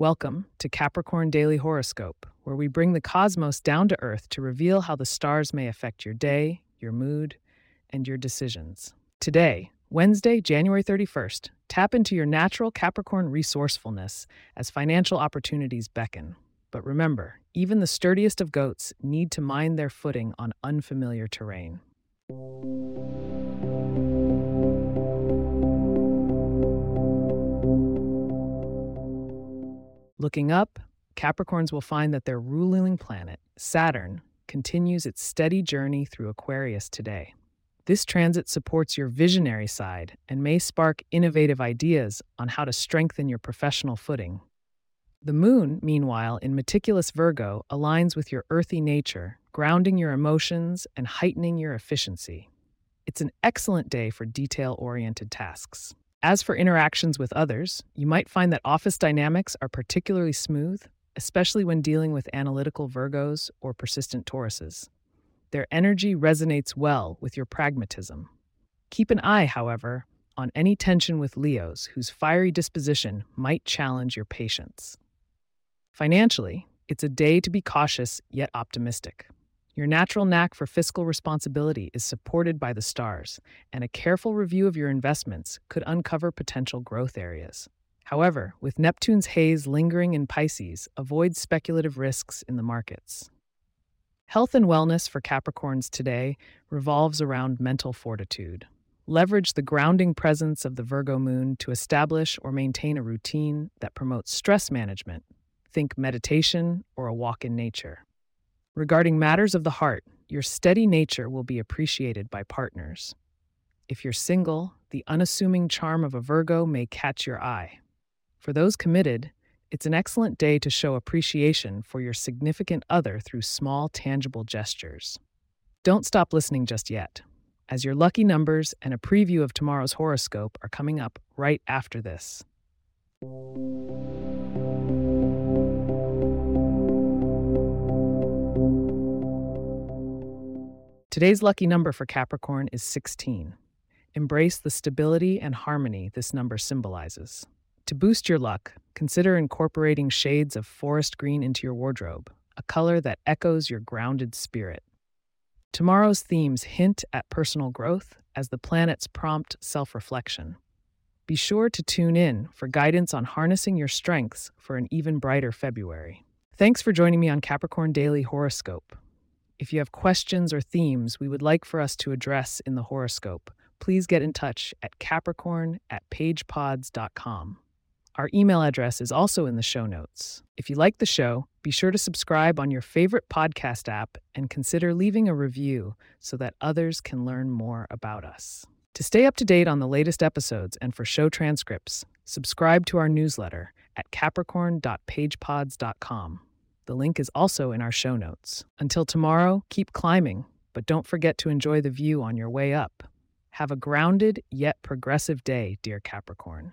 Welcome to Capricorn Daily Horoscope, where we bring the cosmos down to earth to reveal how the stars may affect your day, your mood, and your decisions. Today, Wednesday, January 31st, tap into your natural Capricorn resourcefulness as financial opportunities beckon. But remember, even the sturdiest of goats need to mind their footing on unfamiliar terrain. Looking up, Capricorns will find that their ruling planet, Saturn, continues its steady journey through Aquarius today. This transit supports your visionary side and may spark innovative ideas on how to strengthen your professional footing. The moon, meanwhile, in meticulous Virgo, aligns with your earthy nature, grounding your emotions and heightening your efficiency. It's an excellent day for detail oriented tasks. As for interactions with others, you might find that office dynamics are particularly smooth, especially when dealing with analytical Virgos or persistent Tauruses. Their energy resonates well with your pragmatism. Keep an eye, however, on any tension with Leos whose fiery disposition might challenge your patience. Financially, it's a day to be cautious yet optimistic. Your natural knack for fiscal responsibility is supported by the stars, and a careful review of your investments could uncover potential growth areas. However, with Neptune's haze lingering in Pisces, avoid speculative risks in the markets. Health and wellness for Capricorns today revolves around mental fortitude. Leverage the grounding presence of the Virgo moon to establish or maintain a routine that promotes stress management. Think meditation or a walk in nature. Regarding matters of the heart, your steady nature will be appreciated by partners. If you're single, the unassuming charm of a Virgo may catch your eye. For those committed, it's an excellent day to show appreciation for your significant other through small, tangible gestures. Don't stop listening just yet, as your lucky numbers and a preview of tomorrow's horoscope are coming up right after this. Today's lucky number for Capricorn is 16. Embrace the stability and harmony this number symbolizes. To boost your luck, consider incorporating shades of forest green into your wardrobe, a color that echoes your grounded spirit. Tomorrow's themes hint at personal growth as the planets prompt self reflection. Be sure to tune in for guidance on harnessing your strengths for an even brighter February. Thanks for joining me on Capricorn Daily Horoscope. If you have questions or themes we would like for us to address in the horoscope, please get in touch at capricorn at pagepods.com. Our email address is also in the show notes. If you like the show, be sure to subscribe on your favorite podcast app and consider leaving a review so that others can learn more about us. To stay up to date on the latest episodes and for show transcripts, subscribe to our newsletter at capricorn.pagepods.com. The link is also in our show notes. Until tomorrow, keep climbing, but don't forget to enjoy the view on your way up. Have a grounded yet progressive day, dear Capricorn.